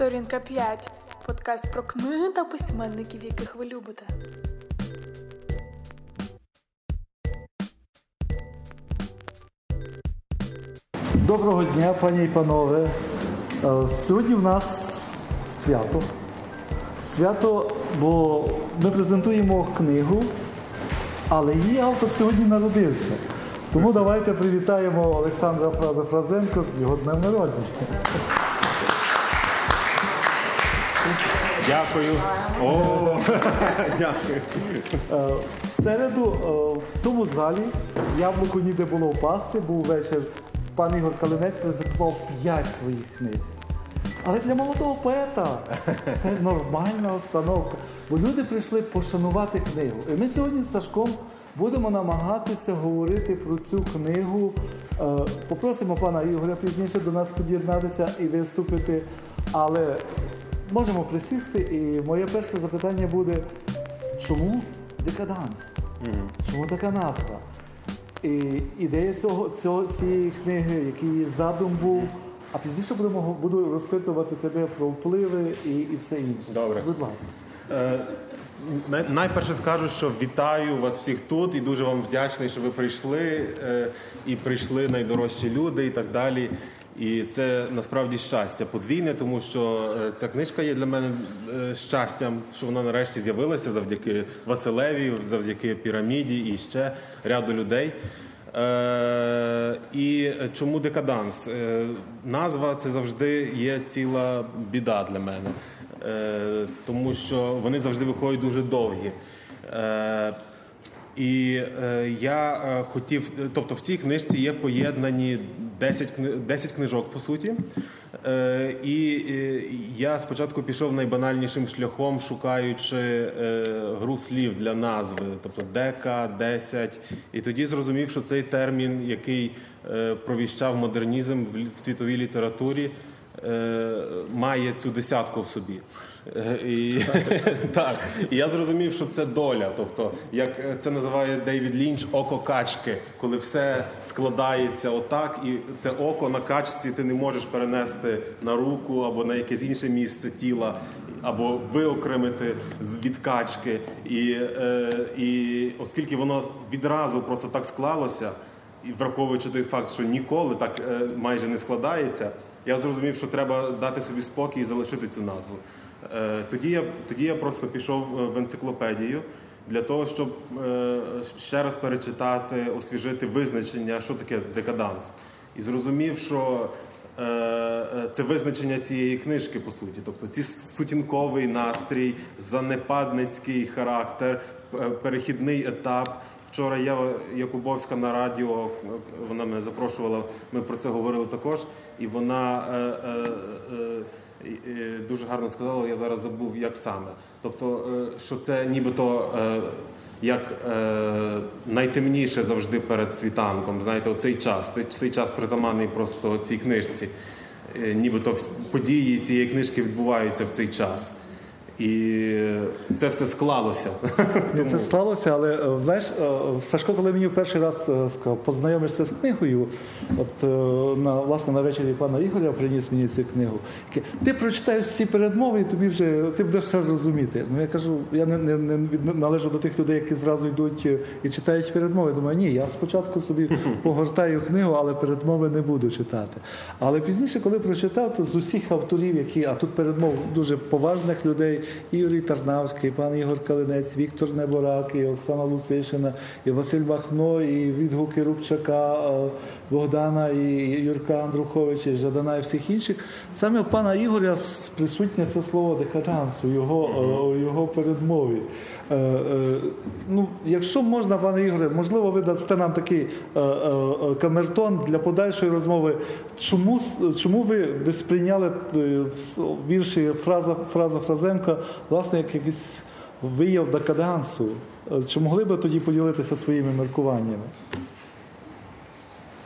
Сторінка 5. Подкаст про книги та письменників, яких ви любите. Доброго дня, пані і панове. Е, Сьогодні в нас свято. Свято, бо ми презентуємо книгу, але її автор сьогодні народився. Тому давайте привітаємо Олександра Фраза Фразенко з його днем народження. Дякую. О, дякую. Е, В середу е, в цьому залі яблуку ніде було впасти, був вечір. Пан Ігор Калинець презентував п'ять своїх книг. Але для молодого поета це нормальна обстановка. Бо люди прийшли пошанувати книгу. І ми сьогодні з Сашком будемо намагатися говорити про цю книгу. Е, Попросимо пана Ігоря пізніше до нас під'єднатися і виступити. Але можемо присісти, і моє перше запитання буде: чому декаданс? Чому така назва? І ідея цього, цього цієї книги, який задум був. А пізніше будемо буду розпитувати тебе про впливи і, і все інше. Добре. Будь ласка. Е, най- Найперше скажу, що вітаю вас всіх тут і дуже вам вдячний, що ви прийшли е, і прийшли найдорожчі люди і так далі. І це насправді щастя подвійне, тому що е, ця книжка є для мене е, щастям, що вона нарешті з'явилася завдяки Василеві, завдяки піраміді і ще ряду людей. Е, і чому декаданс? Е, назва це завжди є ціла біда для мене, е, тому що вони завжди виходять дуже довгі. Е, і е, я е, хотів, тобто в цій книжці є поєднані 10, кни- 10 книжок по суті. Е, і е, я спочатку пішов найбанальнішим шляхом, шукаючи е, гру слів для назви, тобто дека, 10. І тоді зрозумів, що цей термін, який е, провіщав модернізм в в світовій літературі, е, має цю десятку в собі. Е, І, так, і я зрозумів, що це доля. Тобто, як е, це називає Дейвід Лінч, око качки, коли все складається отак, і це око на качці ти не можеш перенести на руку або на якесь інше місце тіла, або виокремити від качки. І, е, і оскільки воно відразу просто так склалося, і враховуючи той факт, що ніколи так майже не складається, я зрозумів, що треба дати собі спокій і залишити цю назву. Е, тоді, я, тоді я просто пішов е, в енциклопедію для того, щоб е, ще раз перечитати, освіжити визначення, що таке декаданс. І зрозумів, що це визначення цієї книжки, по суті. Тобто ці сутінковий настрій, занепадницький характер, перехідний етап. Вчора Єва Якубовська на радіо, вона мене запрошувала, ми про це говорили також, і вона е, е, е, дуже гарно сказала, я зараз забув, як саме. Тобто, е, що це нібито е, як е, найтемніше завжди перед світанком. Знаєте, оцей час, цей, час притаманний просто цій книжці. Нібито події цієї книжки відбуваються в цей час. І це все склалося. Це сталося, але е, знаєш, е, Сашко, коли мені в перший раз е, сказав, познайомишся з книгою, от на власне на вечорі пана Ігоря приніс мені цю книгу. Ти прочитаєш всі передмови, і тобі вже ти будеш все зрозуміти. Ну я кажу, я не, не, не належу до тих людей, які зразу йдуть і читають передмови. Думаю, ні, я спочатку собі погортаю книгу, але передмови не буду читати. Але пізніше, коли прочитав, то з усіх авторів, які, а тут передмов дуже поважних людей, Юрій Тарнавський, пан Ігор Калинець, Віктор Неборак, і Оксана Лусишина, і Василь Бахно, і відгуки Рубчака, е, Богдана, і Юрка Андруховича, і Жадана, і всіх інших. Саме в пана Ігоря присутнє це слово декаданс у його, е, у його передмові. Е, е, Ну, якщо можна, пане Ігоре, можливо, ви дасте нам такий е, е, е, камертон для подальшої розмови. Чому, чому ви десь сприйняли е, вірші фраза, фраза Фразенка, власне, як якийсь вияв декадансу? Е, Чи могли би тоді поділитися своїми міркуваннями?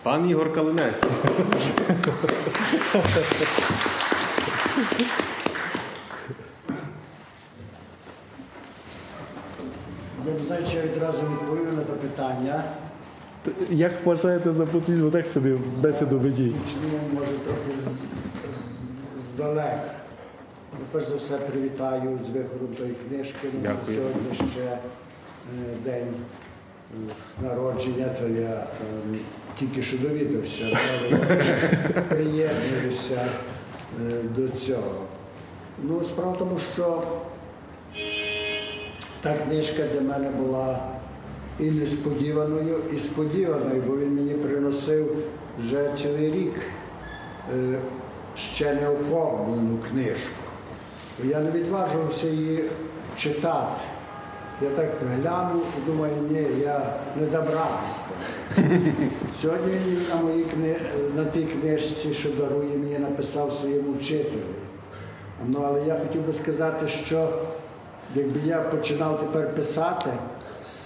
Пан Ігор Калинець. Я не знаю, чи я відразу відповів на це питання. Як вважаєте за потрібно, так собі бесіду ведіть? Почну, може, трохи з, з, здалека. Перш за все привітаю з виходом тої книжки. Ну, Дякую. Сьогодні ще е, день е, народження, то я е, тільки що довідався, але я приєднуюся до цього. Ну, справа в тому, що та книжка для мене була і несподіваною, і сподіваною, бо він мені приносив вже цілий рік е, ще не оформлену книжку. Я не відважувався її читати. Я так глянув і думаю, ні, я не добрався. Сьогодні він на моїй кни... на тій книжці, що дарує мені, написав своєму вчителю. Ну, але я хотів би сказати, що якби я починав тепер писати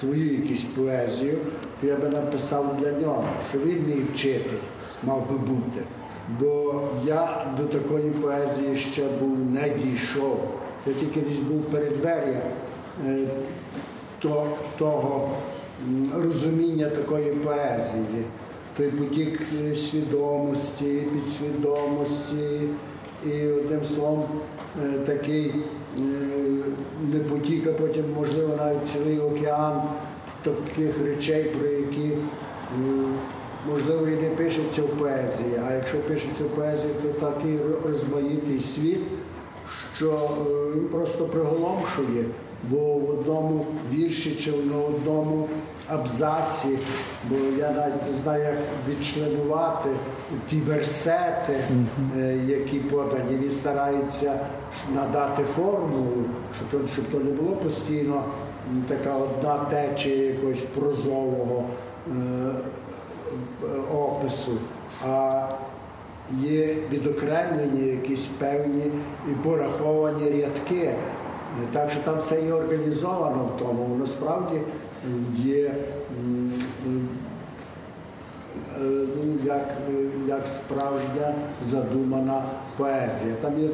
свою якусь поезію, то я би написав для нього, що він мій вчитель мав би бути. Бо я до такої поезії ще був не дійшов. Я тільки десь був перед дверя е, то, того розуміння такої поезії, той потік е, свідомості, підсвідомості, і одним словом е, такий е, не потік, потім, можливо, навіть цілий океан таких речей, про які можливо і не пишеться в поезії. А якщо пишеться в поезії, то такий розмаїтий світ, що е, просто приголомшує, бо в одному вірші чи в одному абзаці, бо я навіть не знаю, як відчленувати ті версети, е, які подані. Він старається надати формулу, щоб то, щоб то не було постійно така одна течія якогось прозового е, е, опису. А є відокремлені якісь певні і пораховані рядки. Так що там все є організовано в тому. Насправді є е, ну, як, е, як справжня задумана поезія. Там є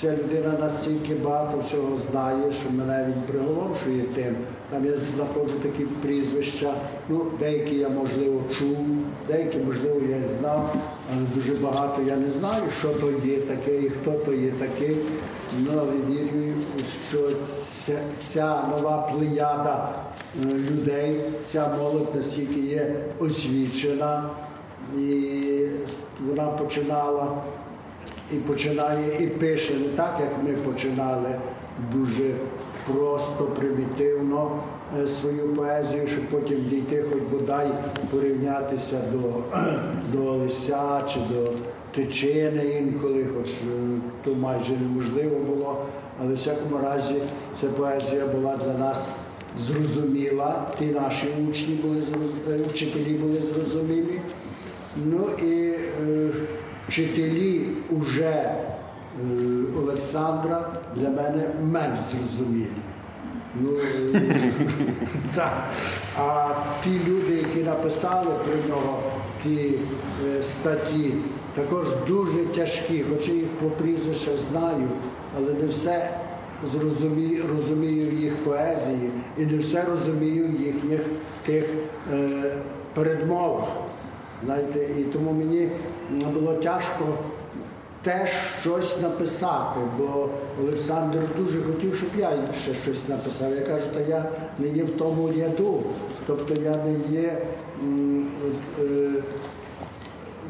ця людина настільки багато всього знає, що мене він приголомшує тим. Там я знаходжу такі прізвища, ну, деякі я можливо чув, деякі, можливо, я знав, але дуже багато я не знаю, що то є таке і хто то є такий. Ну, але вірю, що ця, ця нова плеяда е, людей, ця молодь настільки є освічена, і вона починала і починає, і пише не так, як ми починали, дуже просто, примітивно е, свою поезію, щоб потім дійти, хоч бодай порівнятися до, до Лися чи до Тичини інколи, хоч е, то майже неможливо було. Але в всякому разі ця поезія була для нас зрозуміла, ті наші учні були е, вчителі були зрозумілі. Ну і вчителі уже е, Олександра для мене менш зрозумілі. Ну, е, так. А ті люди, які написали про нього ті е, статті, також дуже тяжкі, хоча їх по прізвищах знаю, але не все зрозумію, розумію їх поезії і не все розумію їхніх тих е, передмовах. Знаєте, і тому мені було тяжко теж щось написати, бо Олександр дуже хотів, щоб я ще щось написав. Я кажу, та я не є в тому ряду, тобто я не є от, е,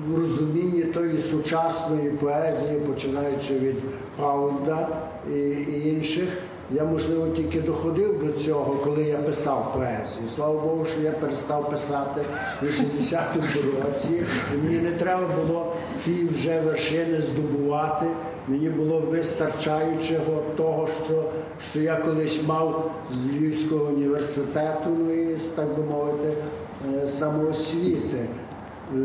в розумінні тої сучасної поезії, починаючи від Паунда і інших. Я, можливо, тільки доходив до цього, коли я писав поезію. Слава Богу, що я перестав писати у 60-му році. І мені не треба було ті вже вершини здобувати. Мені було вистачаючого того, що, що я колись мав з Львівського університету, ну і, так би мовити, е, самоосвіти. Е,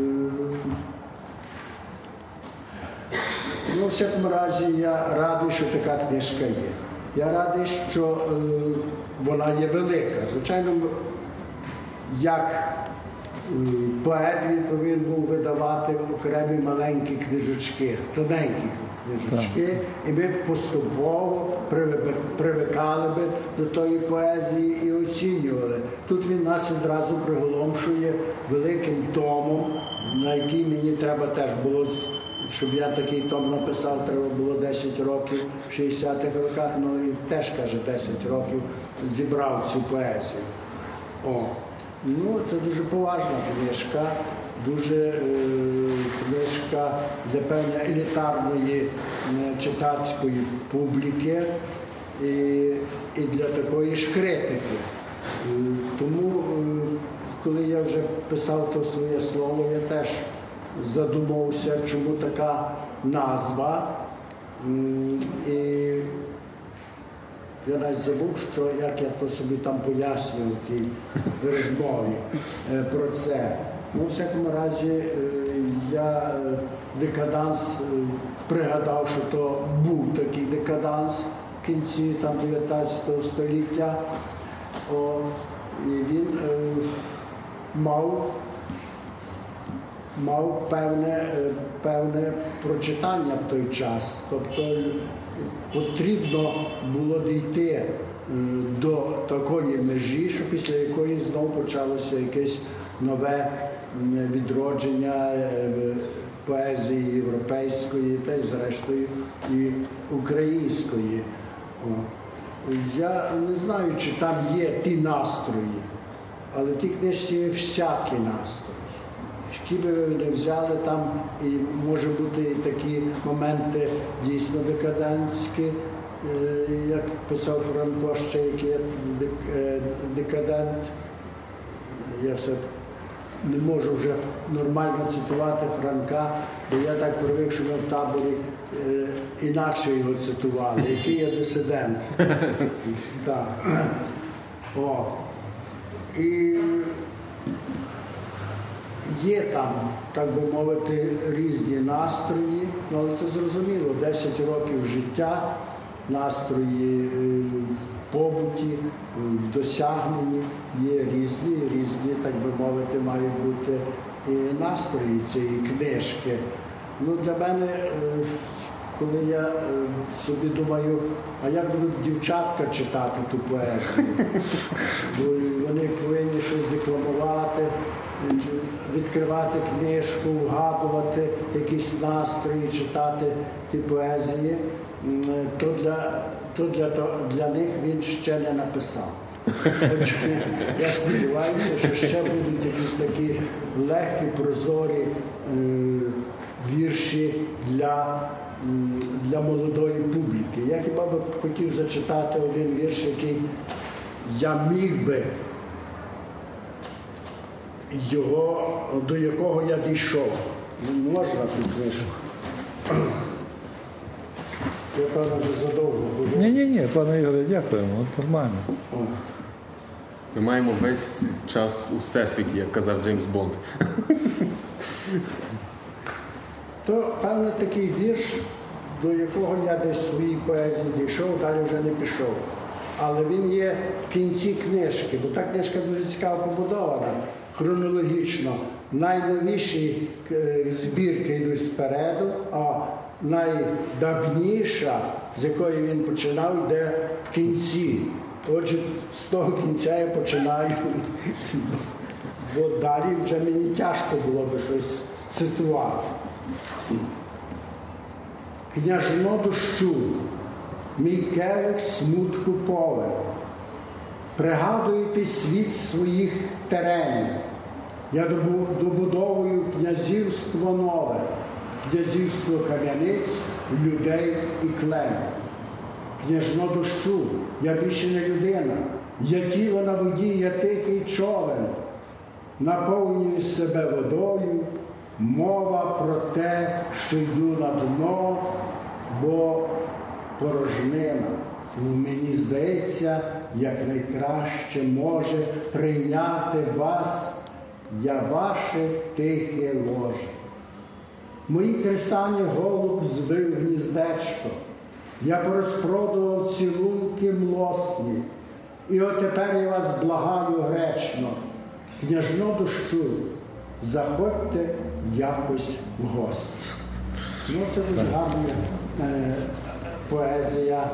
Ну, в всякому разі, я радий, що така книжка є. Я радий, що е, вона є велика. Звичайно, як поет він повинен був видавати окремі маленькі книжечки, тоненькі книжечки, і ми поступово привикали би до тої поезії і оцінювали. Тут він нас відразу приголомшує великим томом, на який мені треба теж було щоб я такий том написав, треба було 10 років в 60-х роках, ну він теж каже 10 років зібрав цю поезію. О, ну це дуже поважна книжка, дуже е, книжка для певної елітарної е, читацької публіки і, і для такої ж критики. Е, Тому, е, коли я вже писав то своє слово, я теж задумався, чому така назва. І я навіть забув, що як я то собі там пояснював в тій передмові е, про це. Ну, в всякому разі, е, я е, декаданс пригадав, що то був такий декаданс в кінці там, 19 століття. О, і він мав мав певне, е, певне прочитання в той час. Тобто е, потрібно було дійти е, до такої межі, що після якої знову почалося якесь нове відродження поезії європейської та й зрештою і української. Я не знаю, чи там є ті настрої, але в тій книжці є всякі настрої. Які би не взяли там, і може бути і такі моменти дійсно декадентські, е, як писав Франко ще, який є е, декадент. Я все не можу вже нормально цитувати Франка, бо я так привик, що ми в таборі е, інакше його цитували, який є дисидент. Так. О. І є там, так би мовити, різні настрої, ну, але це зрозуміло, 10 років життя, настрої е, в побуті, е, в досягненні є різні, різні, так би мовити, мають бути і настрої цієї книжки. Ну, для мене, е, коли я е, собі думаю, а як будуть дівчатка читати ту поезію, бо вони повинні щось декламувати, е, відкривати книжку, вгадувати якісь настрої, читати ті поезії, то для, то для, для них він ще не написав. Отже, Я сподіваюся, що ще будуть якісь такі легкі, прозорі е, вірші для, для молодої публіки. Я хіба би хотів зачитати один вірш, який я міг би його, до якого я дійшов. Ну, Можна тут книжку? Я певно вже задовго буду. Ні, ні, ні, пане Ігоре, дякуємо. От нормально. Ми маємо весь час у всесвіті, як казав Джеймс Бонд. То певно такий вірш, до якого я десь в своїй поезії дійшов, далі вже не пішов. Але він є в кінці книжки, бо та книжка дуже цікаво побудована, хронологічно. Найновіші е, збірки йдуть спереду, а найдавніша, з якої він починав, йде в кінці. Отже, з того кінця я починаю, бо далі вже мені тяжко було би щось цитувати. Княжно дощу, мій келих смутку поле, пригадуєте світ своїх теренів. Я добудовую князівство нове, князівство кам'яниць, людей і клен. Княжно дощу, я більше не людина, я тіло на воді, я тихий човен, наповнюю себе водою, мова про те, що йду на дно, бо порожнина. Мені здається, як найкраще може прийняти вас, я ваше тихе ложе. Мої кресані голуб збив гніздечко, я порозпродував цілунки млосні, і отепер я вас благаю гречно, княжно дощу, заходьте якось в гості. Ну, це дуже гарна е, поезія,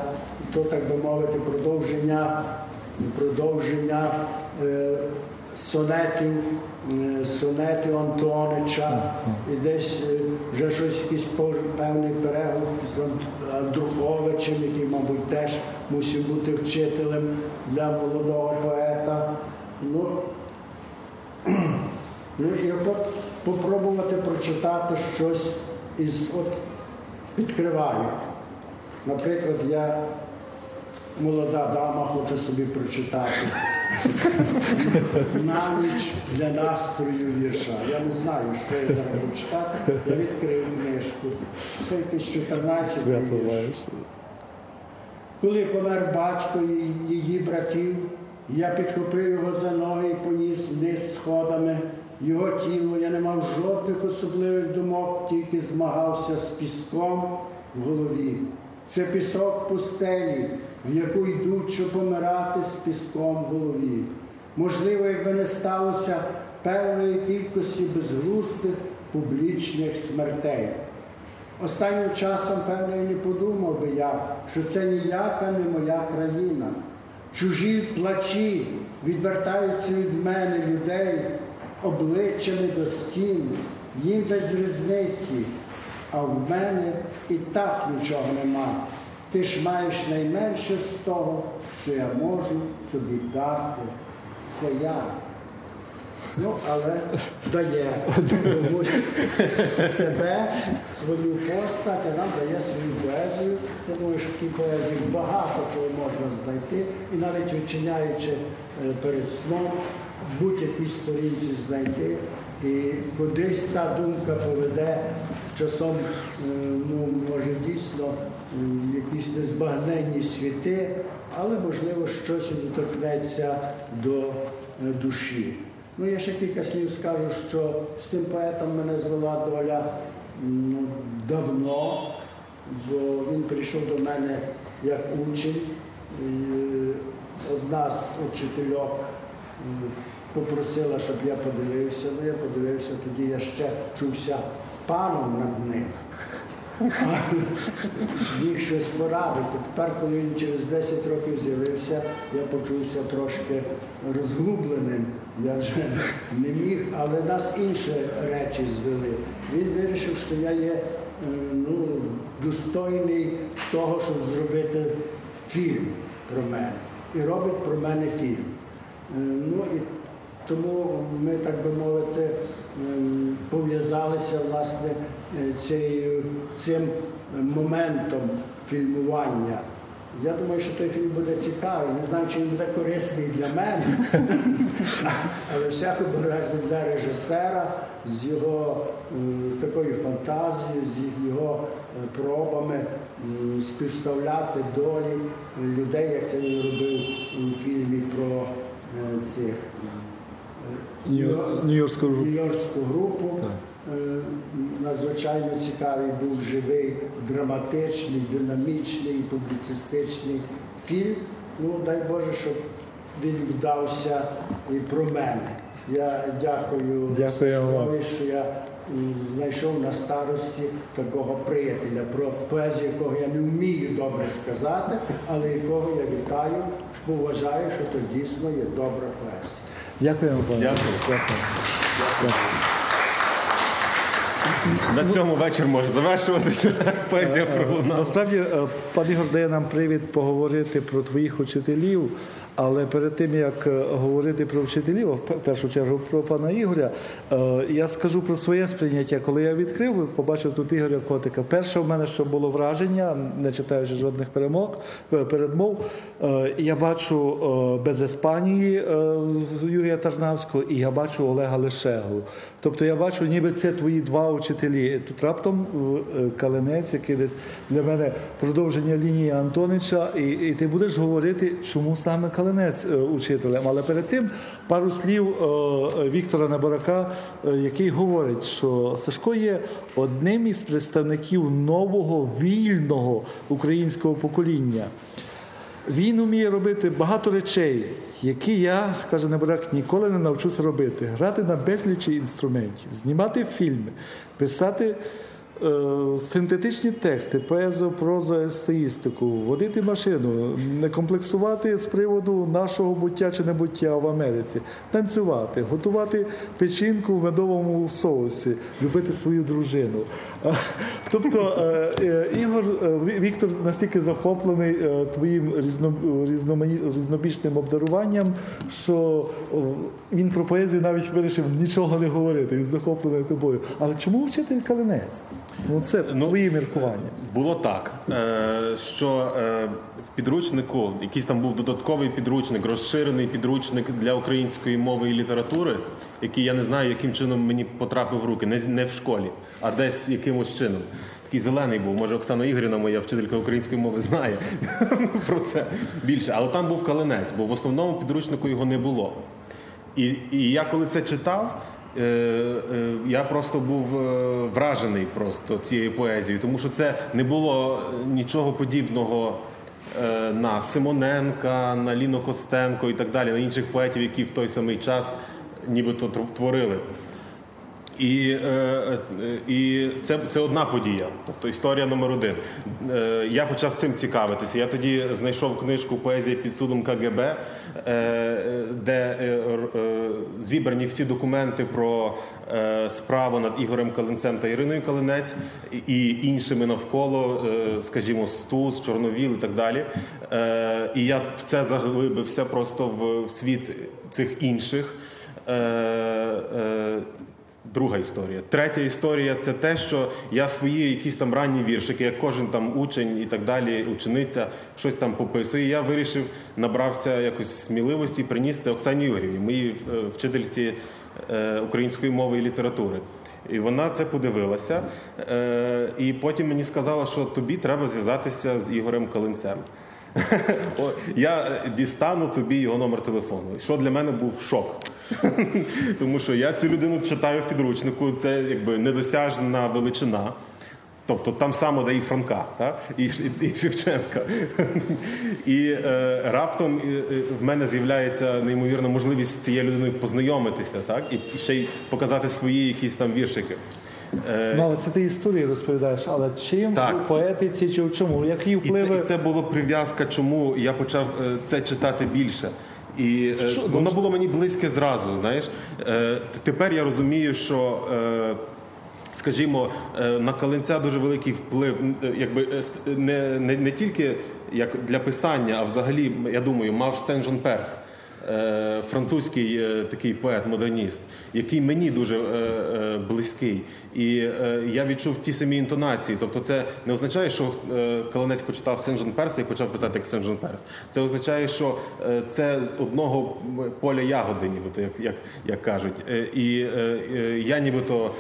то, так би мовити, продовження, продовження е, сонетів, сонетів Антонича, і десь е, вже щось якийсь певний перегляд з Ан- Андруховичем, який, мабуть, теж мусив бути вчителем для молодого поета. Ну, ну і от попробувати прочитати щось із от відкриваю. Наприклад, я молода дама хочу собі прочитати на ніч для настрою вірша. Я не знаю, що я зараз буду читати. Я відкрию книжку. Це якийсь 14 Свято вірш. Коли помер батько і її братів, я підхопив його за ноги і поніс вниз сходами. Його тіло я не мав жодних особливих думок, тільки змагався з піском в голові. Це пісок пустелі, в яку йдуть, щоб помирати з піском в голові. Можливо, якби не сталося певної кількості безглуздих публічних смертей. Останнім часом, певно, і не подумав би я, що це ніяка не моя країна. Чужі плачі відвертаються від мене людей обличчями до стін, їм без різниці, а в мене і так нічого нема. Ти ж маєш найменше з того, що я можу тобі дати. Це я. Ну, але дає комусь себе, свою постать, а нам дає свою поезію. Я думаю, що в тій поезії багато чого можна знайти, і навіть відчиняючи е, перед сном, будь-якій сторінці знайти. І кудись та думка поведе часом, е, ну, може дійсно якісь незбагненні світи, але можливо щось доторкнеться до е, душі. Ну, я ще кілька слів скажу, що з тим поетом мене звела доля ну, давно, бо він прийшов до мене як учень. Одна з учительок попросила, щоб я подивився. Ну, я подивився, тоді я ще чувся паном над ним. Міг щось порадити. Тепер, коли він через 10 років з'явився, я почувся трошки розгубленим. Я вже не міг, але нас інші речі звели. Він вирішив, що я є е, ну, достойний того, щоб зробити фільм про мене. І робить про мене фільм. Е, Ну і тому ми, так би мовити, ем, пов'язалися власне цією- цим моментом фільмування. Я думаю, що той фільм буде цікавий. Не знаю, чи він буде корисний для мене, але всякому разі для режисера з його е, такою фантазією, з його е, пробами співставляти долі людей, як це він робив у фільмі про е, цих е, Нью- Нью-Йоркську групу. Е, Надзвичайно цікавий був живий, драматичний, динамічний, публіцистичний фільм. Ну, дай Боже, щоб він вдався і про мене. Я дякую Дякуємо вам. Що я знайшов на старості такого приятеля, про поезію, якого я не вмію добре сказати, але якого я вітаю, що вважаю, що то дійсно є добра поезія. Дякуємо вам. Дякую. Дякую. На цьому вечір може завершуватися. Поезія пролунала. Насправді, е, пан Ігор дає нам привід поговорити про твоїх учителів, але перед тим як е, говорити про вчителів, в першу чергу про пана Ігоря, е, я скажу про своє сприйняття. Коли я відкрив, побачив тут Ігоря Котика. Перше в мене що було враження, не читаючи жодних перемог, е, передмов, е, я бачу е, без Іспанії е, Юрія Тарнавського, і я бачу Олега Лешегу. Тобто я бачу, ніби це твої два учителі. Тут раптом е, Калинець, який десь для мене продовження лінії Антонича, і, і ти будеш говорити, чому саме Калинець е, учителем. Але перед тим пару слів е, Віктора Наборака, е, який говорить, що Сашко є одним із представників нового вільного українського покоління. Він вміє робити багато речей, які я, каже Неборак, ніколи не навчуся робити. Грати на безлічі інструментів, знімати фільми, писати е, синтетичні тексти, поезію, прозу, есеїстику, водити машину, не комплексувати з приводу нашого буття чи небуття в Америці, танцювати, готувати печінку в медовому соусі, любити свою дружину. Тобто е, е, Ігор е, Віктор настільки захоплений твоїм різно, різнобічним обдаруванням, що він про поезію навіть вирішив нічого не говорити. Він захоплений тобою. Але чому вчитель Калинець? Ну це твої міркування. Було так, що в підручнику, якийсь там був додатковий підручник, розширений підручник для української мови і літератури, який я не знаю, яким чином мені потрапив в руки, не в школі, а десь якимось чином. Такий зелений був. Може, Оксана Ігорівна, моя вчителька української мови, знає про це більше. Але там був калинець, бо в основному підручнику його не було. І, і я коли це читав, е, е, я просто був е, вражений просто цією поезією, тому що це не було нічого подібного на Симоненка, на Ліну Костенко і так далі, на інших поетів, які в той самий час нібито тв- творили. І, е, е, і це, це одна подія, тобто історія номер один. Е, я почав цим цікавитися. Я тоді знайшов книжку Поезія під судом КГБ, де зібрані всі документи про справу над Ігорем Калинцем та Іриною Калинець і- іншими навколо, скажімо, Стус, Чорновіл і так далі. І я в це заглибився просто в світ цих інших. Друга історія. Третя історія це те, що я свої якісь там ранні віршики, як кожен там учень і так далі, учениця, щось там пописує. Я вирішив, набрався якось сміливості приніс це Оксані Ігорівні, моїй е, вчительці е, української мови і літератури. І вона це подивилася, е, і потім мені сказала, що тобі треба зв'язатися з Ігорем Калинцем. Я дістану тобі його номер телефону. Що для мене був шок. Тому що я цю людину читаю в підручнику, це якби недосяжна величина. Тобто там само де і Франка, та? І, Ш- і, Шевченка. І е, раптом е, е, в мене з'являється неймовірна можливість з цією людиною познайомитися, так? І, і ще й показати свої якісь там віршики. Е, Ну, але це ти історії розповідаєш, але чим Так. у поетиці чи в чому? Які І це, і це було прив'язка, чому я почав це читати більше. І е, Що- воно було мені близьке зразу. Знаєш, Е, тепер я розумію, що. е, Скажімо, на Калинця дуже великий вплив, якби не, не, не тільки як для писання, а взагалі, я думаю, мав Сен-Жон Перс, французький такий поет-модерніст, який мені дуже е, е, близький. І е, я відчув ті самі інтонації. Тобто, це не означає, що Калинець почитав Сен-Жон Перса і почав писати як Сен-Жон Перс. Це означає, що це з одного поля ягоди, нібито, як, як, як кажуть. І я нібито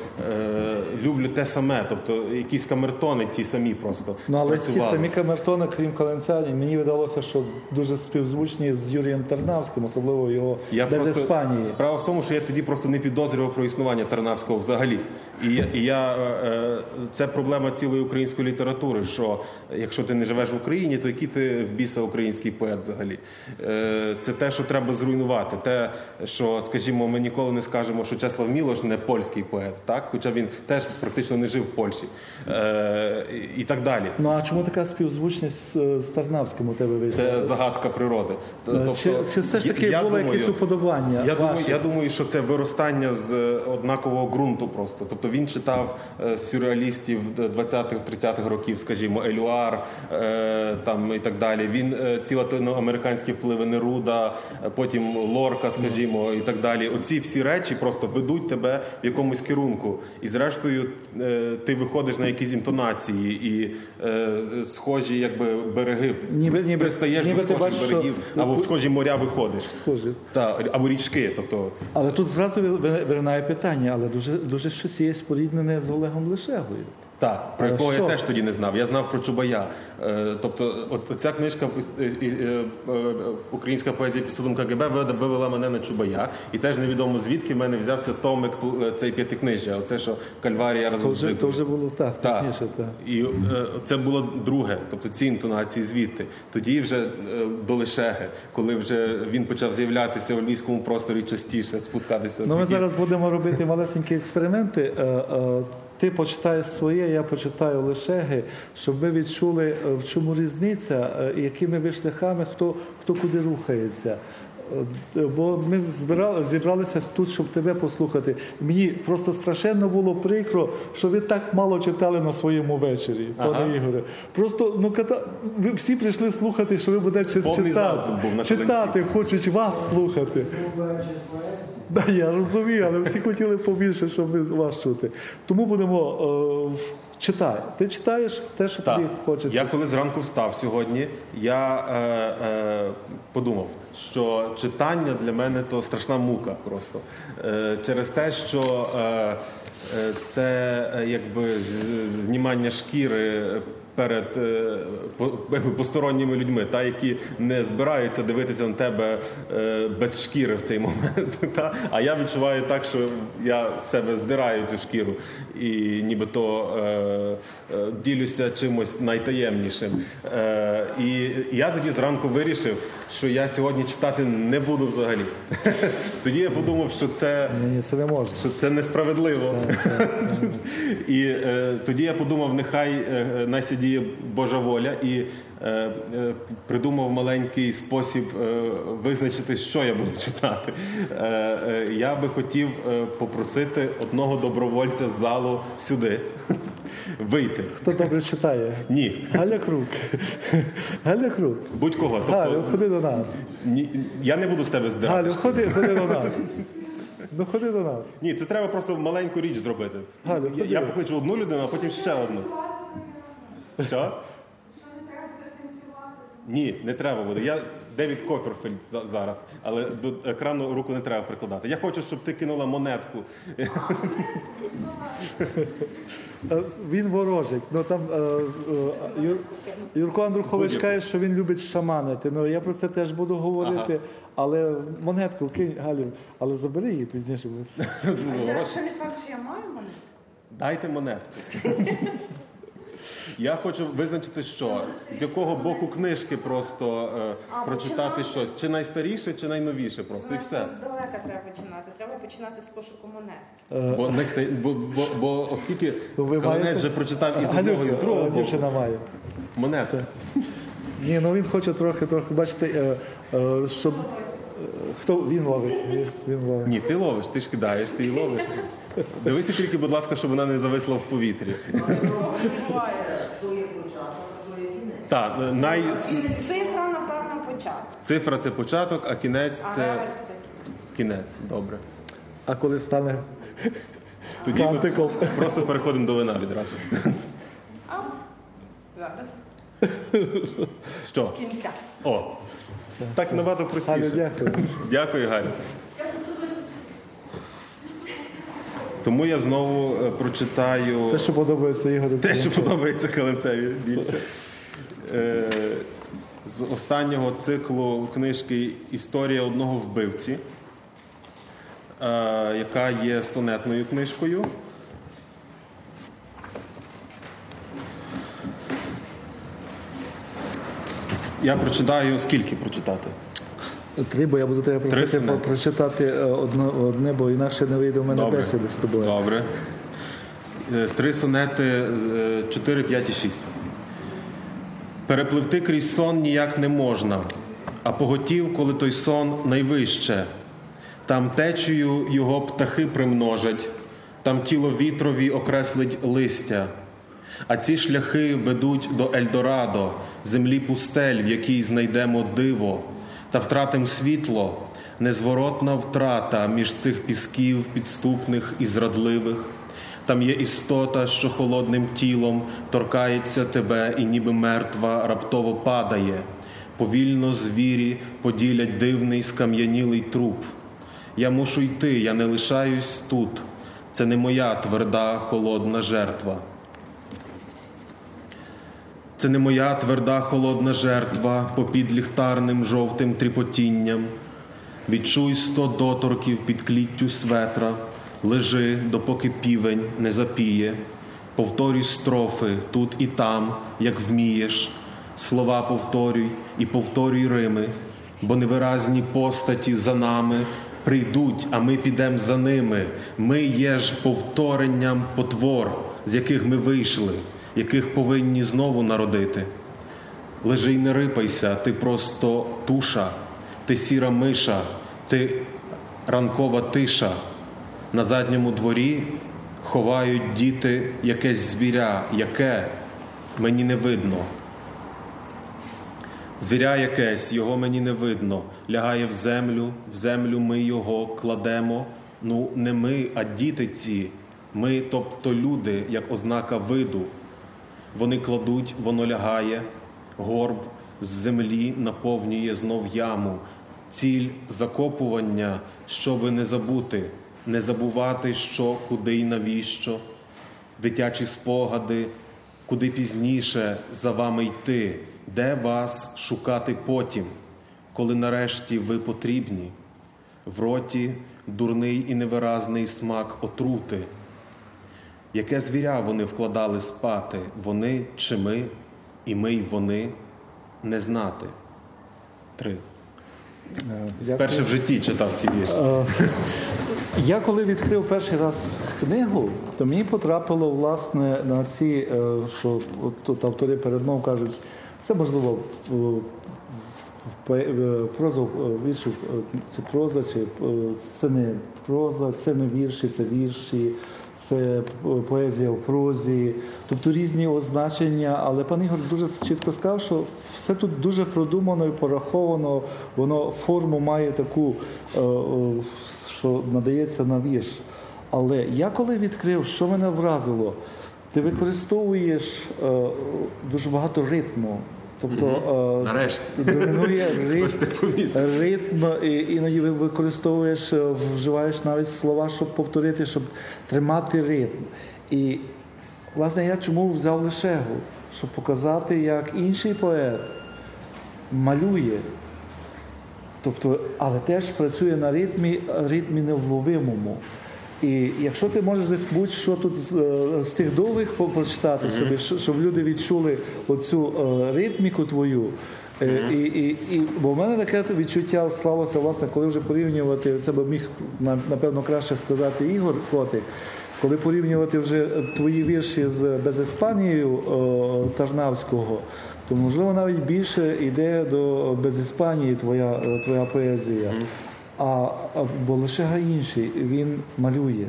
люблю те саме, тобто якісь камертони ті самі просто Ну, але ті самі камертони, крім Каленця, мені видалося, що дуже співзвучні з Юрієм Тарнавським, особливо його Я без просто Іспанії. справа в тому, що я тоді просто не підозрював про існування Тарнавського взагалі. І, і я е, е, це проблема цілої української літератури. Що якщо ти не живеш в Україні, то який ти в біса український поет взагалі? Е, Це те, що треба зруйнувати. Те, що, скажімо, ми ніколи не скажемо, що Чеслав Мілош не польський поет, так? Хоча він теж практично не жив в Польщі. Е, і- так далі. Ну а чому така співзвучність з, Тарнавським у тебе вийшла? Це загадка природи. Тобто, чи, чи все ж таки я- я було думаю- якесь уподобання? Я думаю, я думаю, що це виростання з однакового ґрунту просто. Тобто він читав е, сюрреалістів 20-30-х років, скажімо, Елюар е, там і так далі. Він е, ці латиноамериканські впливи Неруда, потім Лорка, скажімо, і так далі. Оці всі речі просто ведуть тебе в якомусь керунку. І зрештою ти виходиш на якісь інтонації і схожі якби береги. Ніби- ніби- Пристаєш ніби до схожих бачиш, що- берегів або в схожі моря виходиш. Схоже. Та, або річки, тобто Але тут зразу ви- виникає питання, але дуже, дуже щось є споріднене з Олегом Лишегою. Так, про якого що? я теж тоді не знав. Я знав про Чубая. Е, тобто, от ця книжка е, е, Українська поезія під судом КГБ вивела- мене на Чубая, і теж невідомо звідки в мене взявся томик цей п'ятикнижжя. Оце що Кальварія разом з то вже було так, Так. пізніше. Так. І це було друге, тобто ці інтонації звідти. Тоді вже до Лишеги, коли вже він почав з'являтися у львівському просторі частіше, спускатися. Ну, ми зараз будемо робити малесенькі експерименти. Ти почитаєш своє, я почитаю Лешеги, щоб ми відчули, е, в чому різниця, е, якими ви шляхами, хто, хто куди рухається. Е, Бо ми збирали, зібралися тут, щоб тебе послухати. Мені просто страшенно було прикро, що ви так мало читали на своєму вечорі, Ага. пане Ігоре. Просто ну ката... ви всі прийшли слухати, що ви будете читати. читати, хочуть вас слухати. Да, я розумію, але всі хотіли побільше, щоб вас чути. Тому будемо е, читай. Ти читаєш те, що Так. тобі хочеться. Я коли зранку встав сьогодні, я е, е, подумав, що читання для мене то страшна мука просто. Е, через те, що е, е, це е, якби знімання шкіри перед е, по- посторонніми людьми, та які не збираються дивитися на тебе е, без шкіри в цей момент. Та? А я відчуваю так, що я з себе здираю цю шкіру і нібито е, е, ділюся чимось найтаємнішим. Е, і я тоді зранку вирішив, що я сьогодні читати не буду взагалі. Тоді я подумав, що це Ні, це не можна. що це несправедливо. І е, тоді я подумав, нехай е, найсидіє Божа воля, і е, е, придумав маленький спосіб е, визначити, що я буду читати. Е, е, я би хотів е, попросити одного добровольця з залу сюди вийти. Хто добре читає? Ні, Галя Крук. Галя Крук. будь-кого. Галю, Тобто, ходи до нас. ні, я не буду з тебе здирати. Галю, ходи, ходи до нас. Ну ходи до нас. Ні, це треба просто маленьку річ зробити. Галю, я, ходи. я покличу одну людину, а потім ще одну. Що? Ні, не треба буде. Я Девід Копперфільд за- зараз, але до екрану руку не треба прикладати. Я хочу, щоб ти кинула монетку. Він ворожить. Ну там е, е, Юр, Юрко Андрухович каже, що він любить шаманити. Ну я про це теж буду говорити. Але монетку кинь, Галю, але забери її пізніше. бо- Я ще не факт, що я маю мене. Дайте монетку. Я хочу визначити, що з якого боку книжки просто е, прочитати щось, чи найстаріше, чи найновіше просто, і все. Здалека треба починати. Треба починати з пошуку монет. Бо, найста- бо, бо, бо оскільки Ну, ви Калинець маєте- вже прочитав і з одного, і з другого е, боку. дівчина має. монету. Ні, ну він хоче трохи, трохи, бачите, е, е, щоб. е, Хто він ловить? Він, він ловить. Ні, ти ловиш, ти ж кидаєш, ти її ловиш. Дивися тільки, будь ласка, щоб вона не зависла в повітрі. Так, най... Цифра, напевно, початок. цифра це початок, а кінець А це реверс це кінець. Добре. А коли стане Тоді ми просто переходимо до вина відразу. а, зараз. Що? Кінця. О! Так набагато Галю, простіше. дякую. Дякую, Галю. Тому я знову е, прочитаю. Те, що подобається Ігорю. Те, що подобається Калинцеві більше. Е, З останнього циклу книжки Історія одного вбивці, е, яка є сонетною книжкою. Я прочитаю, скільки прочитати? Три, бо я буду тебе просити про- прочитати е, одно, одне, бо інакше не вийде в мене бесіди з тобою. Добре. Три сонети е, 4, 5 і 6. Перепливти крізь сон ніяк не можна, а поготів, коли той сон найвище. Там течею його птахи примножать, там тіло вітрові окреслить листя. А ці шляхи ведуть до Ельдорадо, землі пустель, в якій знайдемо диво, та втратим світло, незворотна втрата між цих пісків підступних і зрадливих. Там є істота, що холодним тілом торкається тебе, і ніби мертва раптово падає. Повільно звірі поділять дивний скам'янілий труп. Я мушу йти, я не лишаюсь тут. Це не моя тверда холодна жертва. Це не моя тверда холодна жертва попід ліхтарним жовтим тріпотінням. Відчуй сто доторків під кліттю светра, лежи, допоки півень не запіє. Повторюй строфи тут і там, як вмієш. Слова повторюй і повторюй рими, бо невиразні постаті за нами прийдуть, а ми підемо за ними. Ми є ж повторенням потвор. з яких ми вийшли, яких повинні знову народити. Лежи й не рипайся, ти просто туша, ти сіра миша, ти ранкова тиша. На задньому дворі ховають діти якесь звіря, яке мені не видно. Звіря якесь, його мені не видно, лягає в землю, в землю ми його кладемо. Ну, не ми, а діти ці, ми, тобто люди, як ознака виду. Вони кладуть, воно лягає, горб з землі наповнює знов яму, ціль закопування, щоби не забути, не забувати, що, куди і навіщо, дитячі спогади, куди пізніше за вами йти, де вас шукати потім, коли нарешті ви потрібні, в роті дурний і невиразний смак отрути. Яке звіря вони вкладали спати, вони чи ми, і ми й вони не знати. Три. Е, дякую. Перше в житті читав ці вірші. Е, Я коли відкрив перший раз книгу, то мені потрапило власне на ці, е, що тут автори перед мною кажуть, це можливо проза е, віршів, е, чи проза, чи е, це не проза, це не вірші, це вірші, це е, поезія в прозі, тобто різні означення. Але пан Ігор дуже чітко сказав, що все тут дуже продумано і пораховано, воно форму має таку, е, е, що надається на вірш. Але я коли відкрив, що мене вразило, ти використовуєш е, дуже багато ритму. Тобто е, Нарешті. домінує ритм, ритм, і іноді використовуєш, е, вживаєш навіть слова, щоб повторити, щоб тримати ритм. І власне я чому взяв лишегу? Щоб показати, як інший поет малює. Тобто, але теж працює на ритмі, ритмі невловимому. І якщо ти можеш десь будь-що тут з, е, з тих довгих прочитати собі, щоб люди відчули оцю е, ритміку твою. Е, І, і, і, бо в мене таке відчуття склалося, власне, коли вже порівнювати, це би міг напевно краще сказати Ігор Котик, коли порівнювати вже твої вірші з без Іспанією Тарнавського, то можливо навіть більше йде до без Іспанії твоя, е, твоя поезія. А, бо лише інший, він малює.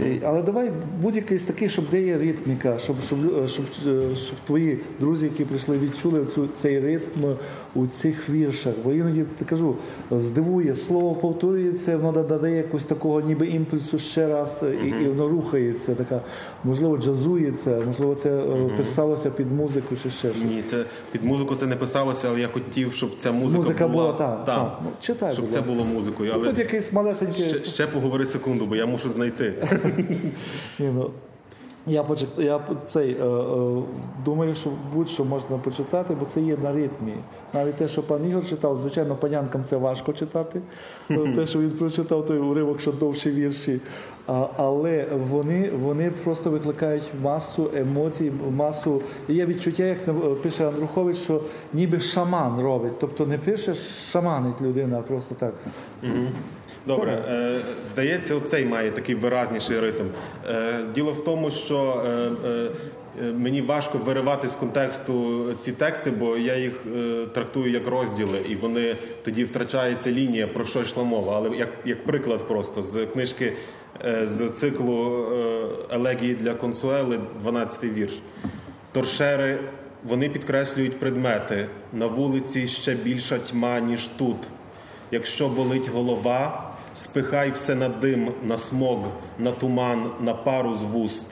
Е, Але давай будь-якийсь такий, щоб де є ритміка, щоб, щоб, щоб, е, щоб твої друзі, які прийшли, відчули цю, цей ритм у цих віршах. Бо іноді кажу, здивує, слово повторюється, воно додає якось такого ніби імпульсу ще раз, і, і воно рухається, така, можливо, джазується, можливо, це е, писалося під музику чи ще щось. Ні, це під музику це не писалося, але я хотів, щоб ця музика, Музика була, була так, там, так. Ну, читай, щоб це було музикою. Ну, Але Тут якийсь малесенький. ще, ще поговори секунду, бо я мушу знайти. Ні, ну, я, почит... я цей, е, е, думаю, що будь-що можна почитати, бо це є на ритмі. Навіть те, що пан Ігор читав, звичайно, панянкам це важко читати. Е, Те, що він прочитав, той уривок, що довші вірші. А, але вони, вони просто викликають масу емоцій, масу. І є відчуття, як е, пише Андрухович, що ніби шаман робить. Тобто не пише шаманить людина, а просто так. Добре, е, здається, оцей має такий виразніший ритм. Е, діло в тому, що е, е, е, мені важко виривати з контексту ці тексти, бо я їх е, трактую як розділи, і вони тоді втрачається лінія, про що йшла мова. Але як, як приклад, просто з книжки е, з циклу е, елегії для консуели, 12-й вірш. Торшери вони підкреслюють предмети на вулиці ще більша тьма, ніж тут. Якщо болить голова, спихай все на дим, на смог, на туман, на пару з вуст.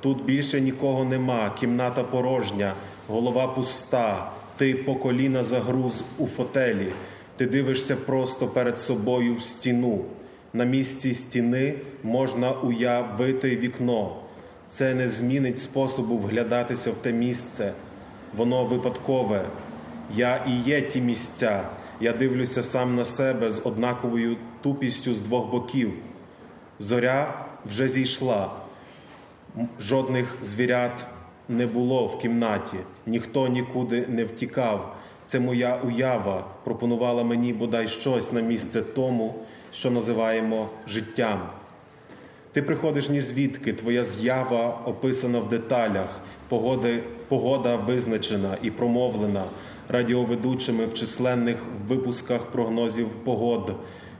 Тут більше нікого нема, кімната порожня, голова пуста, ти по коліна загруз у фотелі, ти дивишся просто перед собою в стіну. На місці стіни можна уявити вікно. Це не змінить способу вглядатися в те місце. Воно випадкове. Я і є ті місця. Я дивлюся сам на себе з однаковою тупістю з двох боків. Зоря вже зійшла. Жодних звірят не було в кімнаті, ніхто нікуди не втікав. Це моя уява пропонувала мені бодай щось на місце тому, що називаємо життям. Ти приходиш ні звідки, твоя з'ява описана в деталях, погода визначена і промовлена радіоведучими в численних випусках прогнозів погод.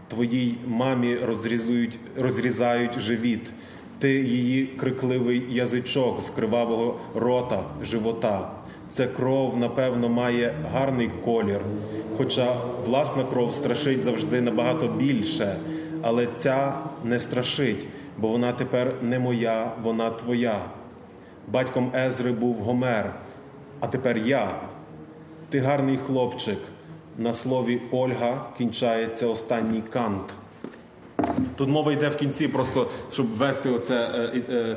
Твоїй мамі розрізують, розрізають живіт. Ти її крикливий язичок з кривавого рота, живота. Це кров, напевно, має гарний колір, хоча власна кров страшить завжди набагато більше, але ця не страшить, бо вона тепер не моя, вона твоя. Батьком Езри був Гомер, а тепер я. Ти гарний хлопчик. На слові Ольга кінчається останній кант. Тут мова йде в кінці, просто щоб ввести оце. е, е,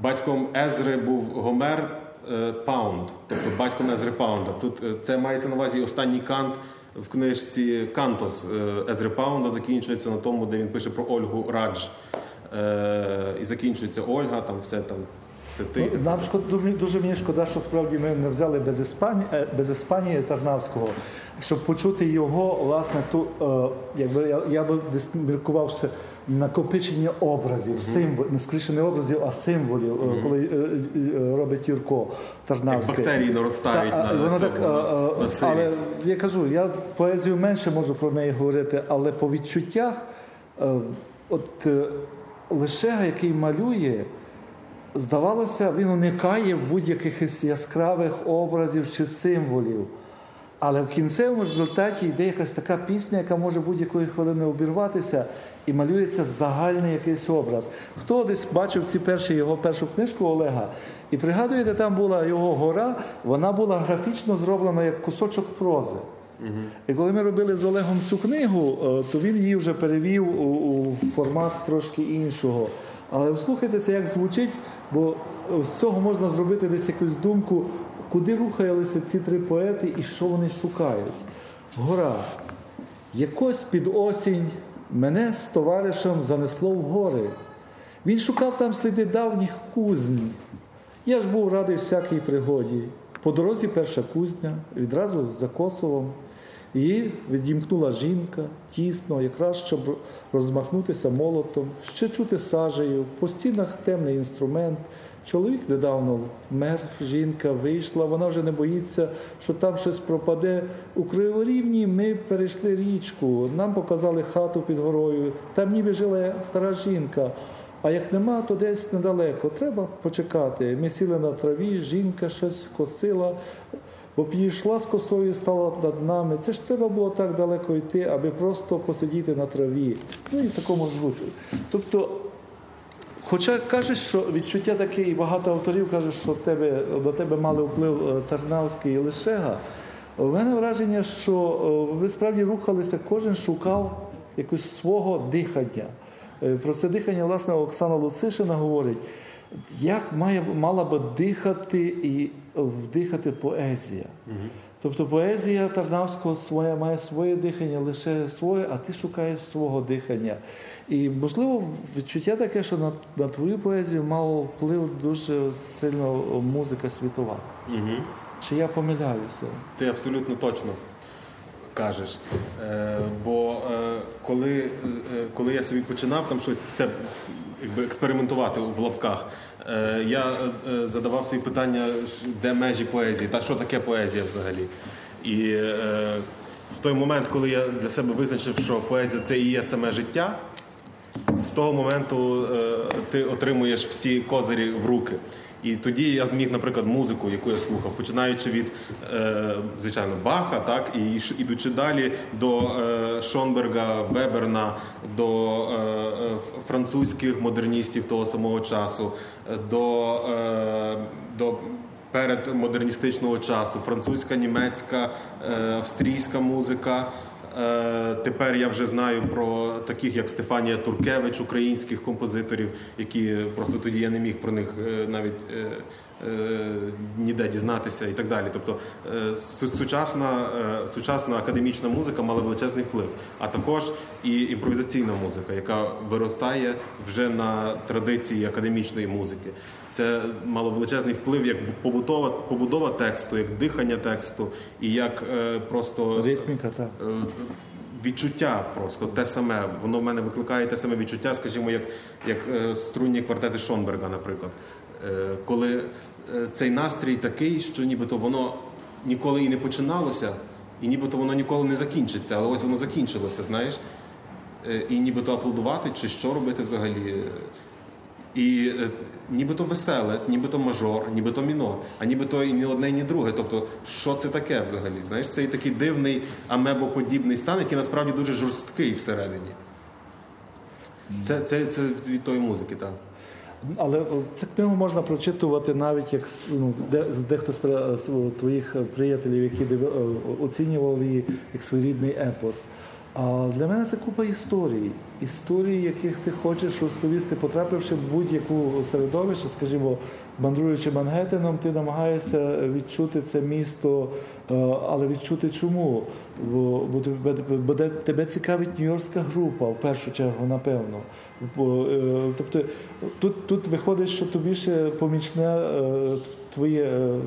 Батьком Езри був Гомер е, Паунд, тобто батьком Езри Паунда. Тут е, це мається на увазі останній кант в книжці Кантос е, Езри Паунда закінчується на тому, де він пише про Ольгу Радж. Е, І закінчується Ольга, там все там. Все ти. Ну, Нам шкод, дуже, дуже мені шкода, що справді ми не взяли без Іспанії, без Іспанії Тарнавського, щоб почути його, власне, ту, е, якби я, я би десь міркував ще накопичення образів, символ, не скоріше не образів, а символів, е, коли е, е, робить Юрко Тарнавський. Як бактерії наростають Та, а, на воно цьому, так, а, а, на сирі. Але я кажу, я поезію менше можу про неї говорити, але по відчуттях, е, от е, Лишега, який малює, здавалося, він уникає будь-яких яскравих образів чи символів. Але в кінцевому результаті йде якась така пісня, яка може будь-якої хвилини обірватися, і малюється загальний якийсь образ. Хто десь бачив ці перші його першу книжку Олега, і пригадуєте, там була його гора, вона була графічно зроблена як кусочок прози. І коли ми робили з Олегом цю книгу, е, то він її вже перевів у, у формат трошки іншого. Але вслухайтеся, як звучить, бо з цього можна зробити десь якусь думку, куди рухалися ці три поети і що вони шукають. Гора. Якось під осінь мене з товаришем занесло в гори. Він шукав там сліди давніх кузні. Я ж був радий всякій пригоді. По дорозі перша кузня, відразу за Косовом. Її відімкнула жінка тісно, якраз щоб розмахнутися молотом, ще чути сажею, по стінах темний інструмент. Чоловік недавно вмер, жінка вийшла, вона вже не боїться, що там щось пропаде. У Криворівні ми перейшли річку, нам показали хату під горою, там ніби жила стара жінка. А як нема, то десь недалеко. Треба почекати. Ми сіли на траві, жінка щось косила, підійшла з косою, стала над нами. Це ж треба було так далеко йти, аби просто посидіти на траві. Ну і в такому ж дусі. Тобто, хоча кажеш, що відчуття таке, і багато авторів кажуть, що тебе, до тебе мали вплив е, Тарнавський і Лишега. У мене враження, що е, ви справді рухалися, кожен шукав якось свого дихання. Е, Про це дихання, власне, Оксана Луцишина говорить, як має, мала би дихати і вдихати поезія. Тобто поезія Тарнавського своє, має своє дихання, лише своє, а ти шукаєш свого дихання. І, можливо, відчуття таке, що на, на твою поезію мало вплив дуже сильно музика світова. Угу. Чи я помиляюся? Ти абсолютно точно кажеш. Е, бо е, коли, е, коли я собі починав там щось це якби експериментувати в лапках, е, я е, задавав свої питання, де межі поезії, та що таке поезія взагалі. І е, в той момент, коли я для себе визначив, що поезія це і є саме життя, з того моменту ти отримуєш всі козирі в руки. І тоді я зміг, наприклад, музику, яку я слухав, починаючи від, е, звичайно, Баха, так, і ідучи далі до е, Шонберга, Веберна, до е, е, французьких модерністів того самого часу, е, до, е, до передмодерністичного часу, французька, німецька, е, австрійська музика. Е, Тепер я вже знаю про таких, як Стефанія Туркевич, українських композиторів, які просто тоді я не міг про них е, навіть е, ніде дізнатися і так далі. Тобто е, сучасна, е, сучасна академічна музика мала величезний вплив, а також і імпровізаційна музика, яка виростає вже на традиції академічної музики. Це мало величезний вплив як побутова побудова тексту, як дихання тексту і як е, просто Ритміка, так. Е, відчуття просто те саме. Воно в мене викликає те саме відчуття, скажімо, як, як е, струнні квартети Шонберга, наприклад. Е, коли е, цей настрій такий, що нібито воно ніколи і не починалося, і нібито воно ніколи не закінчиться, але ось воно закінчилося, знаєш. Е, І нібито аплодувати, чи що робити взагалі. І нібито веселе, нібито мажор, нібито мінор, а нібито і ні одне, ні друге. Тобто, що це таке взагалі? Знаєш, це і такий дивний амебоподібний стан, який насправді дуже жорсткий всередині. Це, це, це від тої музики, так. Але цю книгу можна прочитувати навіть як ну, де, дехто з з твоїх приятелів, які е, оцінював її як своєрідний епос. А для мене це купа історій. Історій, яких ти хочеш розповісти, потрапивши в будь-яку середовище, скажімо, мандруючи Мангеттеном, ти намагаєшся відчути це місто, е, але відчути чому? Бо, бо тебе цікавить нью-йоркська група в першу чергу, напевно. Е, тобто тут, тут виходить, що тобі ще помічне е, твоє е,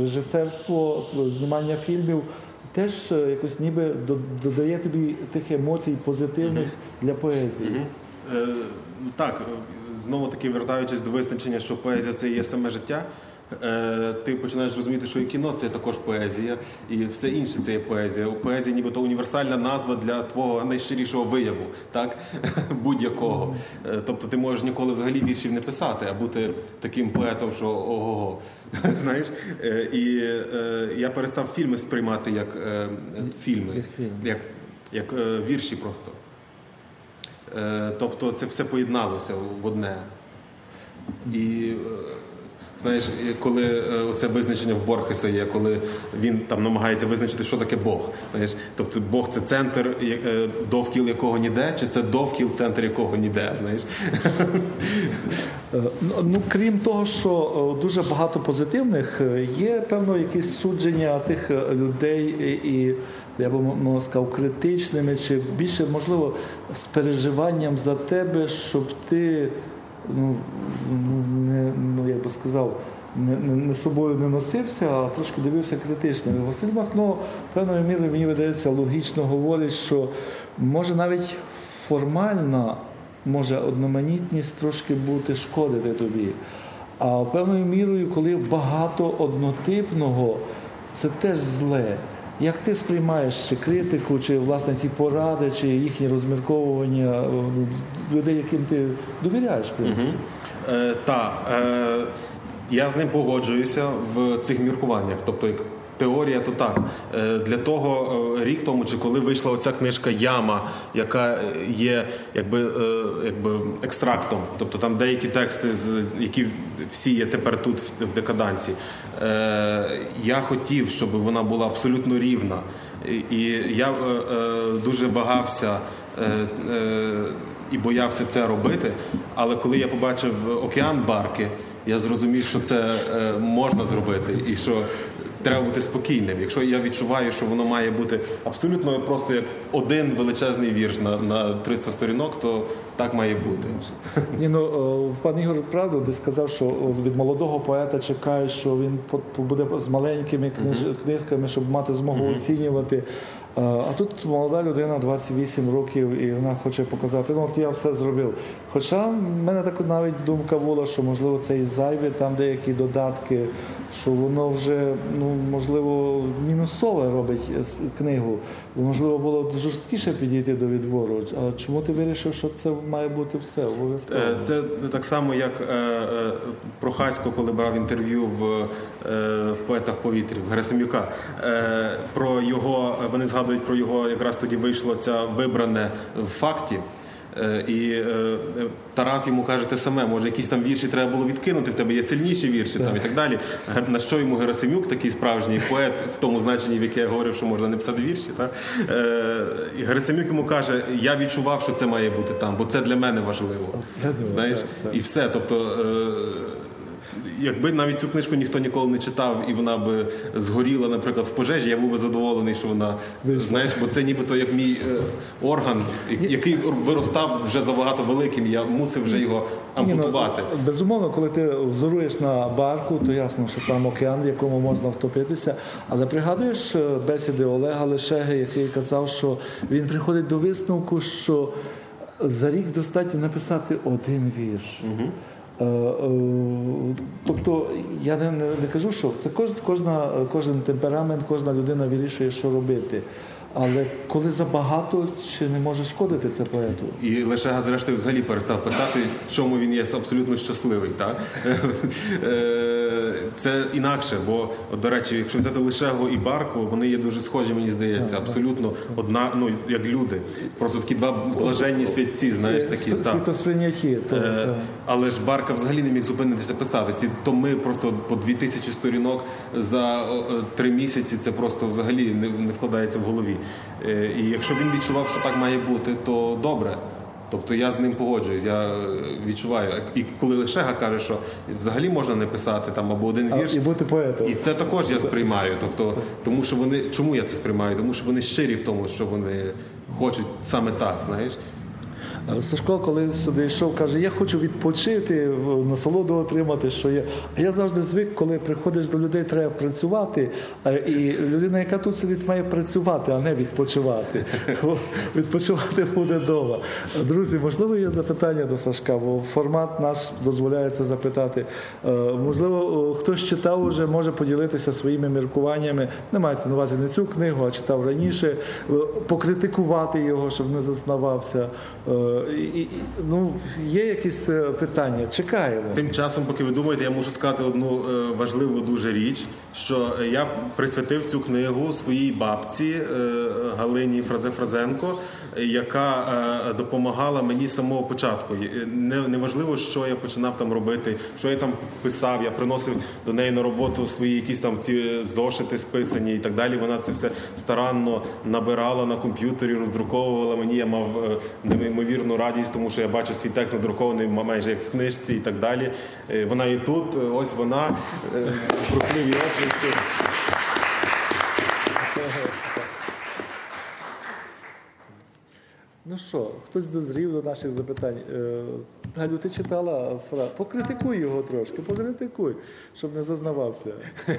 режисерство, знімання фільмів теж якось ніби додає тобі тих емоцій позитивних для поезії. Так, знову таки вертаючись до визначення, що поезія це є саме життя. Е, Ти починаєш розуміти, що і кіно це також поезія, і все інше це є поезія. Поезія, нібито універсальна назва для твого найщирішого вияву, так будь-якого. Е, Тобто ти можеш ніколи взагалі віршів не писати, а бути таким поетом, що ого-го. Знаєш, Е, і я перестав фільми сприймати як фільми, Як як, вірші просто. Тобто це все поєдналося в одне. І знаєш, коли е, оце визначення в Борхеса є, коли він там намагається визначити, що таке Бог. Знаєш, тобто Бог це центр, е, довкіл якого ніде, чи це довкіл, центр якого ніде. Знаєш, Е, Ну, ну, крім того, що дуже багато позитивних, є певно якісь судження тих людей і, я би м- сказав, критичними, чи більше можливо з переживанням за тебе, щоб ти ну, не, ну як би сказав. Не, не, не собою не носився, а трошки дивився критично. І Василь Махно певною мірою мені видається логічно говорить, що може навіть формально може одноманітність трошки бути шкодити тобі. А певною мірою, коли багато однотипного, це теж зле. Як ти сприймаєш чи критику, чи власне ці поради, чи їхні розмірковування е, людей, яким ти довіряєш, принципі? Е, та, е, я з ним погоджуюся в цих міркуваннях. Тобто, як теорія, то так. Е, для того е, рік тому, чи коли вийшла оця книжка Яма, яка є якби, е, якби екстрактом, тобто там деякі тексти, з, які всі є тепер тут в, декадансі. Е, я хотів, щоб вона була абсолютно рівна. І, я е, е, дуже багався. І боявся це робити. Але коли я побачив океан барки, я зрозумів, що це можна зробити, і що треба бути спокійним. Якщо я відчуваю, що воно має бути абсолютно просто як один величезний вірш на, на 300 сторінок, то так має бути. Ні, ну о, пан Ігор правду, ти сказав, що від молодого поета чекає, що він буде з маленькими книжками, щоб мати змогу оцінювати. А а тут молода людина 28 років, і вона хоче показати, ну от я все зробив. Хоча в мене така навіть думка була, що можливо це і зайві там деякі додатки, що воно вже ну можливо мінусове робить е, книгу. Можливо, було жорсткіше підійти до відбору. А чому ти вирішив, що це має бути все обов'язково? Е, Це так само, як е, е, Прохасько, коли брав інтерв'ю в, е, в поетах повітрі в Герасимюка. Е, Про його вони згадують про його, якраз тоді вийшло це вибране в факті. Е, І е, Тарас йому каже те саме, може, якісь там вірші треба було відкинути, в тебе є сильніші вірші там і так далі. На що йому Герасимюк, такий справжній поет, в тому значенні, в яке я говорив, що можна не писати вірші. Та? Е, І Герасимюк йому каже: я відчував, що це має бути там, бо це для мене важливо. Знаєш, так, так. і все. Тобто. Якби навіть цю книжку ніхто ніколи не читав, і вона би згоріла, наприклад, в пожежі, я був би задоволений, що вона знаєш, бо це нібито як мій е, орган, який виростав вже забагато великим. Я мусив вже його Ні, ну, ампутувати. безумовно, коли ти взоруєш на барку, то ясно, що там океан, в якому можна втопитися. Але пригадуєш е, бесіди Олега Лешеги, який казав, що він приходить до висновку, що за рік достатньо написати один вірш. Е, Тобто я не, не, кажу, що це кожна, кожен темперамент, кожна людина вирішує, що робити. Але коли забагато, чи не може шкодити це поету? І лише зрештою, взагалі перестав писати, в чому він є абсолютно щасливий. Так? Це інакше, бо, от, до речі, якщо взяти Лешегу і Барку, вони є дуже схожі, мені здається, абсолютно одна, ну як люди. Просто такі два блаженні святці, знаєш, такі. так. Світосприйняті. то, Е, так. Але ж Барка взагалі не міг зупинитися писати. Ці томи просто по дві тисячі сторінок за три місяці. Це просто взагалі не, не вкладається в голові. Е, І якщо він відчував, що так має бути, то добре. Тобто я з ним погоджуюсь, я е, відчуваю. І коли Лешега каже, що взагалі можна не писати там або один вірш, І бути поетом. і це також я сприймаю. Тобто, тому що вони чому я це сприймаю? Тому що вони щирі в тому, що вони хочуть саме так, знаєш. Сашко, коли сюди йшов, каже, я хочу відпочити, насолоду отримати, що є. А я завжди звик, коли приходиш до людей, треба працювати. І людина, яка тут сидить, має працювати, а не відпочивати. Відпочивати буде вдома. Друзі, можливо, є запитання до Сашка, бо формат наш дозволяє це запитати. Е, Можливо, хтось читав уже, може поділитися своїми міркуваннями. Не мається на увазі не цю книгу, а читав раніше, Е, покритикувати його, щоб не зазнавався. Е, і- і- Ну, є якісь е, питання? Чекаємо. Тим часом, поки ви думаєте, я можу сказати одну е, важливу дуже річ, що я присвятив цю книгу своїй бабці Галині Фразе Фразенко, е, яка допомагала мені з самого початку. Не, неважливо, що я починав там робити, що я там писав. Я приносив до неї на роботу свої якісь там ці зошити списані і так далі. Вона це все старанно набирала на комп'ютері, роздруковувала мені. Я мав е, неймовірну радість, тому що я бачу свій текст надрукований майже як в книжці і так далі. Е, Вона і тут, е, ось вона, е, бурхливі очі. Ну що, хтось дозрів до наших запитань. Е, Галю, ти читала фра? Покритикуй його трошки, покритикуй, щоб не зазнавався.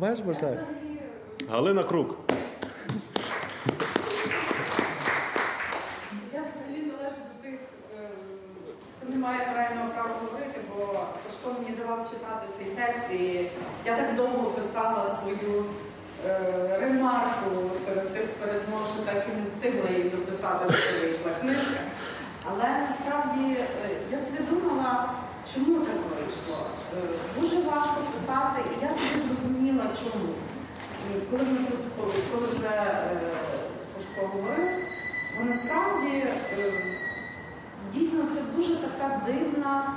Маєш бажання? Галина Крук. Я взагалі належу до тих, е, має морального права говорити, бо Сашко мені давав читати цей текст, і я так довго писала свою е, ремарку серед тих передмов, що так і не встигла її дописати, доки вийшла книжка. Але насправді е, я собі думала, чому так вийшло. Е, Дуже важко писати, і я собі зрозуміла, чому. Коли ми тут, коли, коли вже е, Сашко говорив, бо насправді е, дійсно це дуже така дивна,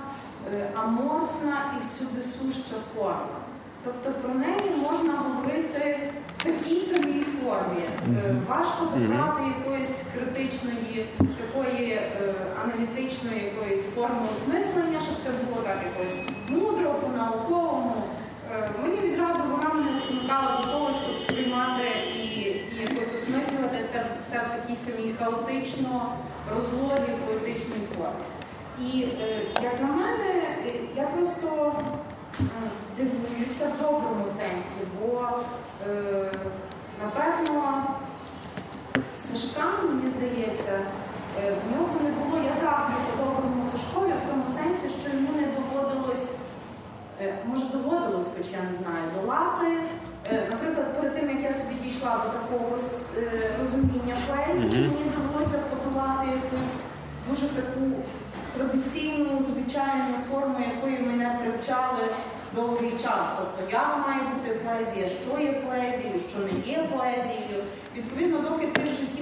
е, аморфна і всюди суща форма. Тобто про неї можна говорити в такій самій формі. Е, Важко добрати якоїсь критичної, такої е, аналітичної якоїсь форми осмислення, щоб це було так якось мудро, по-науковому. Мені відразу вона мене спонукала до того, щоб сприймати і, і якось осмислювати це все в такій самій хаотично розлогій поетичній формі. І е, як на мене, е, я просто е, дивуюся в доброму сенсі, бо напевно Сашка, мені здається, в нього не було, я заздрю по доброму Сашкові в тому сенсі, що йому не доводилось Може, доводилось, хоч я не знаю, долати. Наприклад, перед тим, як я собі дійшла до такого розуміння поезії, мені довелося подолати якусь дуже таку традиційну, звичайну форму, якої мене привчали довгий час. Тобто, як має бути поезія, що є поезією, що не є поезією. Відповідно, доки ти в житті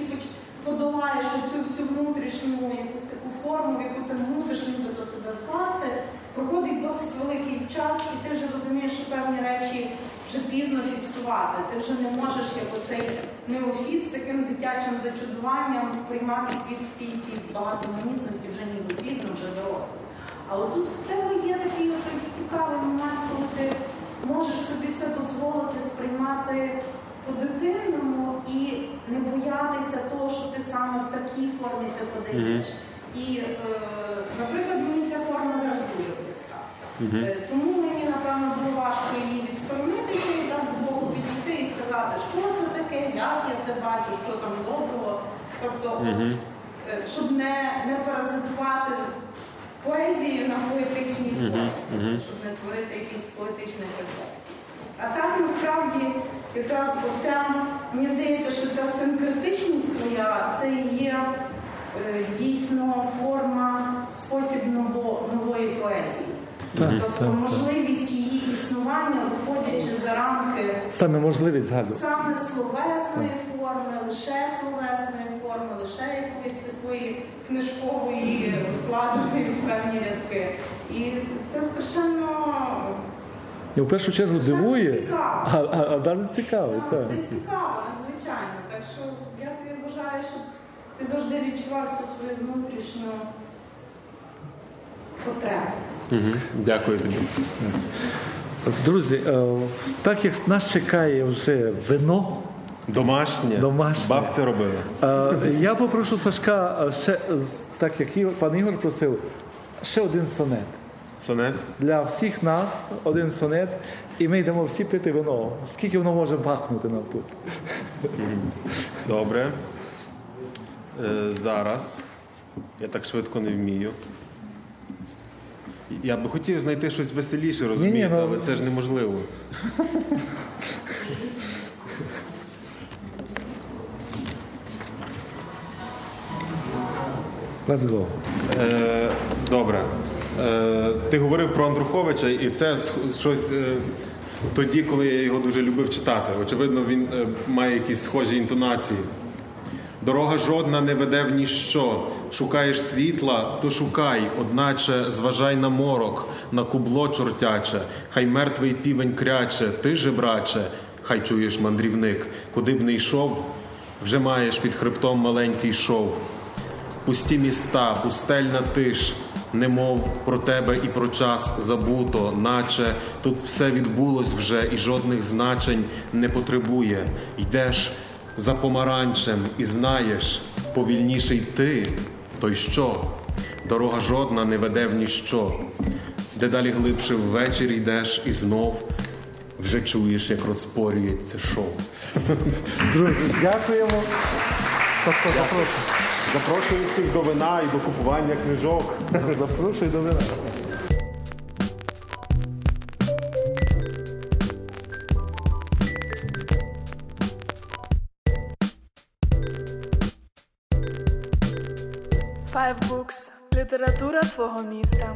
подолаєш цю всю внутрішню якусь форму, в яку ти мусиш нібито себе вкласти, проходить досить великий час, і ти вже розумієш, що певні речі вже пізно фіксувати. Ти вже не можеш, як оцей неофіт з таким дитячим зачудуванням сприймати світ всій цій багатоманітності вже ніби пізно, вже дорослий. А отут в тебе є такий цікавий момент, коли ти можеш собі це дозволити сприймати по-дитинному і не боятися того, що ти саме в такій формі це подаєш. І, е, наприклад, мені ця форма зараз дуже близька. Е, Тому мені, напевно, було важко її відсторонитися і так збоку підійти і сказати, що це таке, як я це бачу, що там доброго. Тобто, е, щоб не, не паразитувати поезію на поетичній формі, щоб не творити якісь поетичні рефлексії. А так насправді якраз оця, мені здається, що ця синкретичність твоя це є дійсно форма, спосіб ново, нової поезії. Так, тобто так, можливість її існування, виходячи за рамки Саме можливість згадувати. саме словесної форми, лише словесної форми, лише якоїсь такої книжкової вкладеної в певні рядки. І це страшенно І в першу чергу дивує, цікаво. а, а, цікаво. так, Так. це цікаво, надзвичайно. Так що я тобі бажаю, щоб ти завжди відчував цю свою внутрішню потребу. Дякую тобі. Друзі, е, так як нас чекає вже вино, Домашнє. Домашнє. Бабця робила. е, я попрошу Сашка, е, ще, так як Ігор- пан Ігор просив, ще один сонет. Сонет. Для всіх нас один сонет, і ми йдемо всі пити вино. Скільки воно може бахнути нам тут? Добре. Е, зараз. Я так швидко не вмію. Я би хотів знайти щось веселіше, розумієте, ну- але це ж неможливо. Let's go. Е, добре. Е, ти говорив про Андруховича, і це щось е, тоді, коли я його дуже любив читати. Очевидно, він е, має якісь схожі інтонації. Дорога жодна не веде в ніщо. Шукаєш світла, то шукай, одначе зважай на морок, на кубло чортяче, хай мертвий півень кряче, ти же, браче, хай чуєш мандрівник, куди б не йшов, вже маєш під хребтом маленький шов. Пусті міста, пустельна тиш, немов про тебе і про час забуто, наче тут все відбулось вже і жодних значень не потребує. Йдеш за помаранчем і знаєш, повільніший ти, то й що? Дорога жодна не веде в ніщо. Дедалі глибше ввечері йдеш і знов вже чуєш, як розпорюється шов. Друзі, дякуємо. Сашко, запрошую. Запрошую всіх до вина і до купування книжок. Запрошую до вина. Література твого міста.